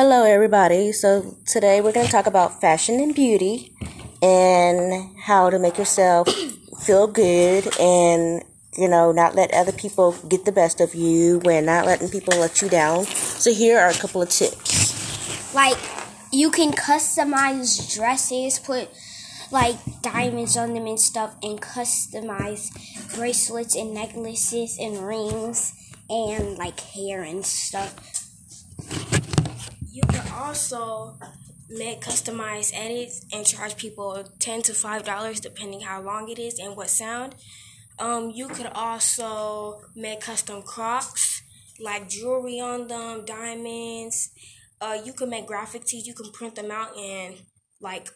Hello, everybody. So, today we're going to talk about fashion and beauty and how to make yourself feel good and, you know, not let other people get the best of you when not letting people let you down. So, here are a couple of tips. Like, you can customize dresses, put like diamonds on them and stuff, and customize bracelets and necklaces and rings and like hair and stuff. You can also make customized edits and charge people ten to five dollars depending how long it is and what sound. Um, you could also make custom Crocs, like jewelry on them, diamonds. Uh, you can make graphic tees. You can print them out and like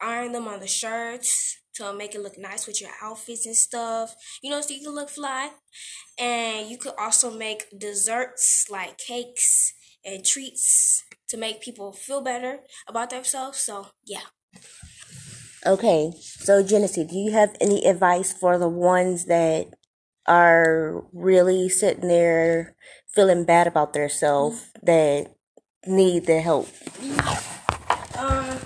iron them on the shirts to make it look nice with your outfits and stuff. You know, so you can look fly. And you could also make desserts like cakes and treats to make people feel better about themselves. So, yeah. Okay, so Genesee, do you have any advice for the ones that are really sitting there feeling bad about themselves that need the help? Um,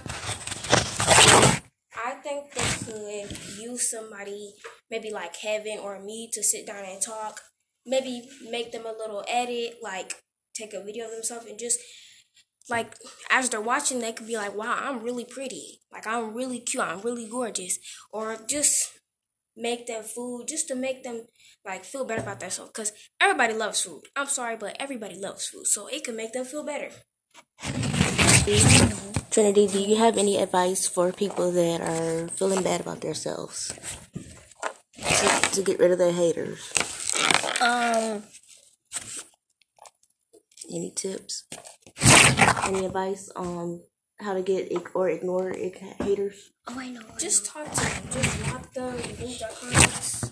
I think they could use somebody, maybe like Kevin or me, to sit down and talk. Maybe make them a little edit, like take a video of themselves and just like as they're watching, they could be like, "Wow, I'm really pretty. Like I'm really cute. I'm really gorgeous." Or just make them food, just to make them like feel better about themselves. Cause everybody loves food. I'm sorry, but everybody loves food, so it can make them feel better. Trinity, do you have any advice for people that are feeling bad about themselves to, to get rid of their haters? Um, Any tips? Any advice on how to get ig- or ignore ig- haters? oh, I know. Just talk to them. Just block them. Delete their comments.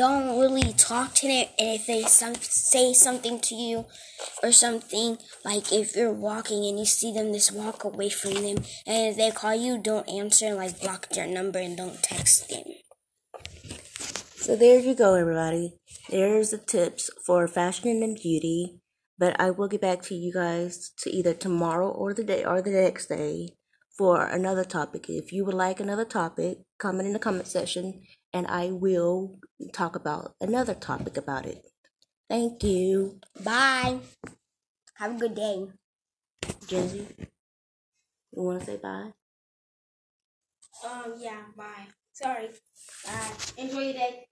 don't really talk to them and if they some, say something to you or something like if you're walking and you see them just walk away from them and if they call you don't answer and like block their number and don't text them So there you go, everybody. There's the tips for fashion and beauty. But I will get back to you guys to either tomorrow or the day or the next day for another topic. If you would like another topic, comment in the comment section and I will talk about another topic about it. Thank you. bye have a good day Jenny, you want to say bye? Um, yeah, bye. Sorry. Bye. Enjoy your day.